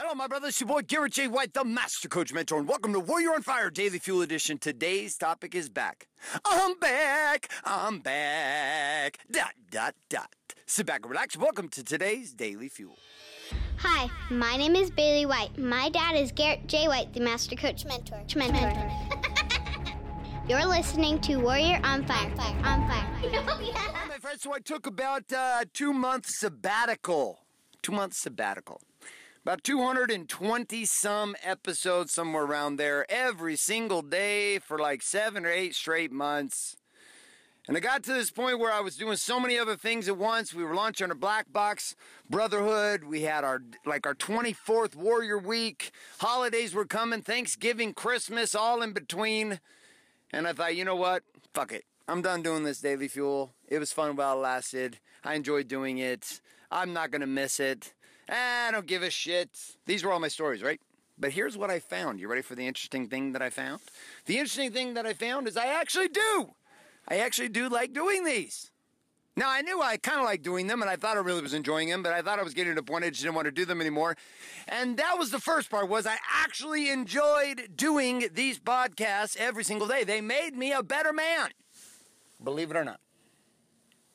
Hello, my brothers. It's your boy Garrett J. White, the Master Coach Mentor, and welcome to Warrior on Fire Daily Fuel Edition. Today's topic is back. I'm back. I'm back. Dot, dot, dot. Sit back and relax. Welcome to today's Daily Fuel. Hi, my name is Bailey White. My dad is Garrett J. White, the Master Coach Mentor. Mentor. You're listening to Warrior on Fire. On Fire on Fire. Well, my friends, so I took about uh, two months sabbatical. Two months sabbatical. About 220 some episodes, somewhere around there, every single day for like seven or eight straight months. And I got to this point where I was doing so many other things at once. We were launching a Black Box Brotherhood. We had our like our 24th Warrior Week. Holidays were coming, Thanksgiving, Christmas, all in between. And I thought, you know what? Fuck it. I'm done doing this daily fuel. It was fun while it lasted. I enjoyed doing it. I'm not gonna miss it. Eh, I don't give a shit. These were all my stories, right? But here's what I found. You ready for the interesting thing that I found? The interesting thing that I found is I actually do. I actually do like doing these. Now, I knew I kind of liked doing them, and I thought I really was enjoying them, but I thought I was getting to a point I just didn't want to do them anymore. And that was the first part, was I actually enjoyed doing these podcasts every single day. They made me a better man. Believe it or not.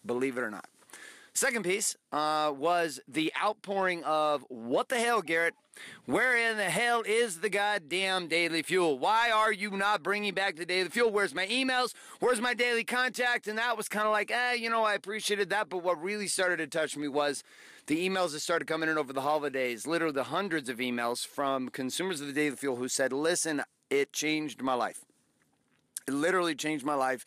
Believe it or not. Second piece uh, was the outpouring of what the hell, Garrett? Where in the hell is the goddamn daily fuel? Why are you not bringing back the daily fuel? Where's my emails? Where's my daily contact? And that was kind of like, eh, you know, I appreciated that. But what really started to touch me was the emails that started coming in over the holidays, literally the hundreds of emails from consumers of the daily fuel who said, listen, it changed my life. It literally changed my life.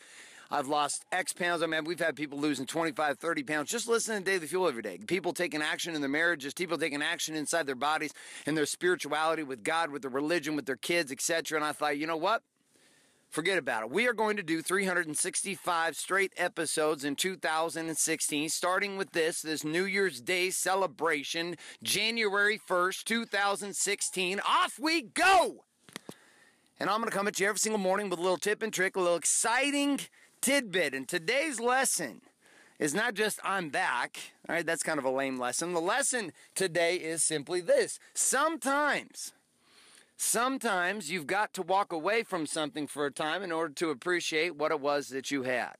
I've lost X pounds. I mean, we've had people losing 25, 30 pounds just listening to Daily Fuel every day. People taking action in their marriages, people taking action inside their bodies, and their spirituality with God, with their religion, with their kids, etc. And I thought, you know what? Forget about it. We are going to do 365 straight episodes in 2016, starting with this, this New Year's Day celebration, January 1st, 2016. Off we go! And I'm going to come at you every single morning with a little tip and trick, a little exciting tidbit. And today's lesson is not just I'm back. All right, that's kind of a lame lesson. The lesson today is simply this sometimes, sometimes you've got to walk away from something for a time in order to appreciate what it was that you had.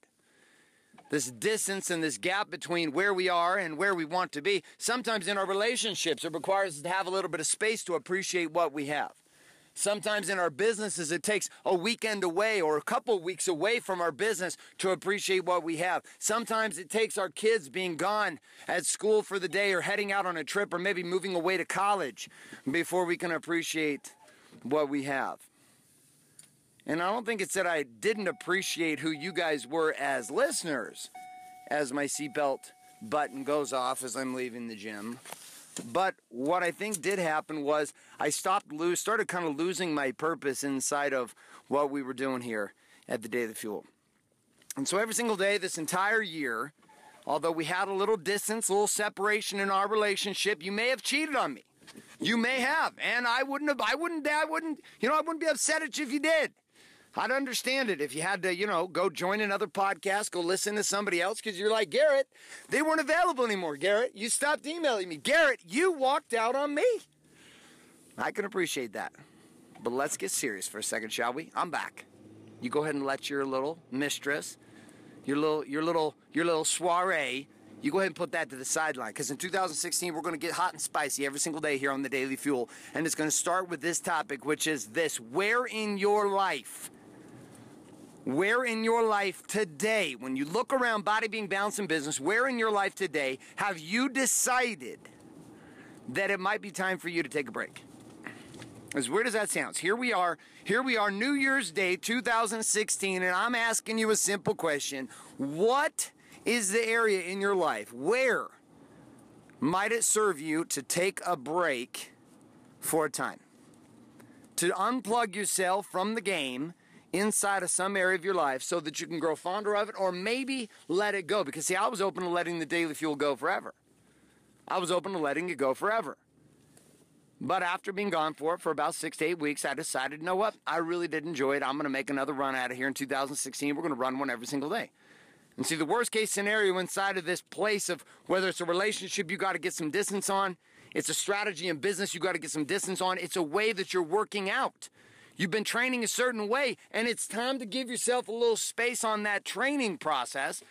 This distance and this gap between where we are and where we want to be, sometimes in our relationships, it requires us to have a little bit of space to appreciate what we have. Sometimes in our businesses, it takes a weekend away or a couple weeks away from our business to appreciate what we have. Sometimes it takes our kids being gone at school for the day or heading out on a trip or maybe moving away to college before we can appreciate what we have. And I don't think it's that I didn't appreciate who you guys were as listeners as my seatbelt button goes off as I'm leaving the gym. But what I think did happen was I stopped lose started kind of losing my purpose inside of what we were doing here at the Day of the Fuel. And so every single day this entire year, although we had a little distance, a little separation in our relationship, you may have cheated on me. You may have, and I wouldn't have I wouldn't I wouldn't you know I wouldn't be upset at you if you did. I'd understand it if you had to, you know, go join another podcast, go listen to somebody else because you're like, Garrett, they weren't available anymore. Garrett, you stopped emailing me. Garrett, you walked out on me. I can appreciate that. But let's get serious for a second, shall we? I'm back. You go ahead and let your little mistress, your little, your little, your little soiree, you go ahead and put that to the sideline because in 2016 we're going to get hot and spicy every single day here on the Daily Fuel, and it's going to start with this topic, which is this: Where in your life? Where in your life today, when you look around Body Being Balance in Business, where in your life today have you decided that it might be time for you to take a break? As weird as that sounds, here we are. Here we are, New Year's Day 2016, and I'm asking you a simple question. What is the area in your life where might it serve you to take a break for a time? To unplug yourself from the game inside of some area of your life so that you can grow fonder of it or maybe let it go. Because, see, I was open to letting the daily fuel go forever. I was open to letting it go forever. But after being gone for it for about six to eight weeks, I decided, you know what? I really did enjoy it. I'm going to make another run out of here in 2016. We're going to run one every single day. And see, the worst case scenario inside of this place of whether it's a relationship you got to get some distance on, It's a strategy in business you got to get some distance on. It's a way that you're working out. You've been training a certain way, and it's time to give yourself a little space on that training process.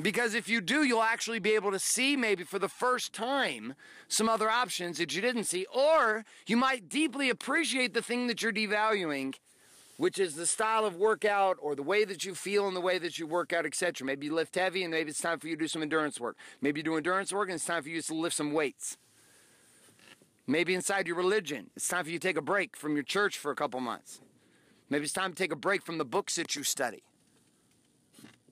Because if you do, you'll actually be able to see maybe for the first time some other options that you didn't see, or you might deeply appreciate the thing that you're devaluing, which is the style of workout or the way that you feel and the way that you work out, etc. Maybe you lift heavy and maybe it's time for you to do some endurance work. Maybe you do endurance work and it's time for you to lift some weights. Maybe inside your religion, it's time for you to take a break from your church for a couple months. Maybe it's time to take a break from the books that you study.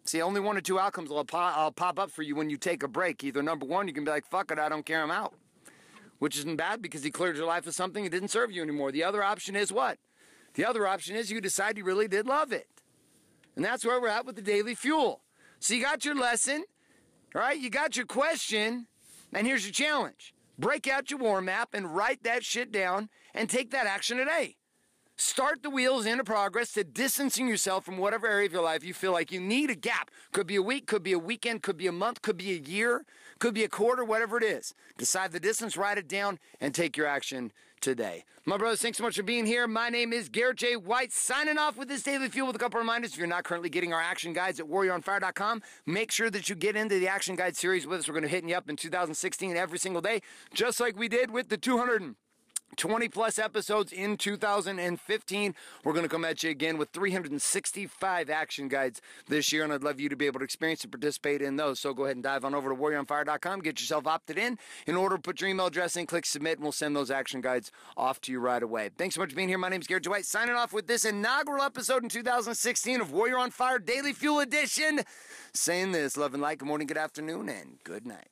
See, only one or two outcomes will pop, will uh, pop up for you when you take a break. Either number one, you can be like, fuck it, I don't care, I'm out. Which isn't bad because you cleared your life of something that didn't serve you anymore. The other option is what? The other option is you decide you really did love it. And that's where we're at with the daily fuel. So you got your lesson, right? You got your question, and here's your challenge break out your war map and write that shit down and take that action today. Start the wheels into progress to distancing yourself from whatever area of your life you feel like you need a gap. Could be a week, could be a weekend, could be a month, could be a year, could be a quarter, whatever it is. Decide the distance, write it down, and take your action today. My brothers, thanks so much for being here. My name is Garrett J. White, signing off with this daily fuel with a couple reminders. If you're not currently getting our action guides at warrioronfire.com, make sure that you get into the action guide series with us. We're going to hit you up in 2016 every single day, just like we did with the 200. 20 plus episodes in 2015. We're going to come at you again with 365 action guides this year, and I'd love you to be able to experience and participate in those. So go ahead and dive on over to warrioronfire.com, get yourself opted in. In order, to put your email address in, click submit, and we'll send those action guides off to you right away. Thanks so much for being here. My name is Garrett White, signing off with this inaugural episode in 2016 of Warrior on Fire Daily Fuel Edition. Saying this, love and light, good morning, good afternoon, and good night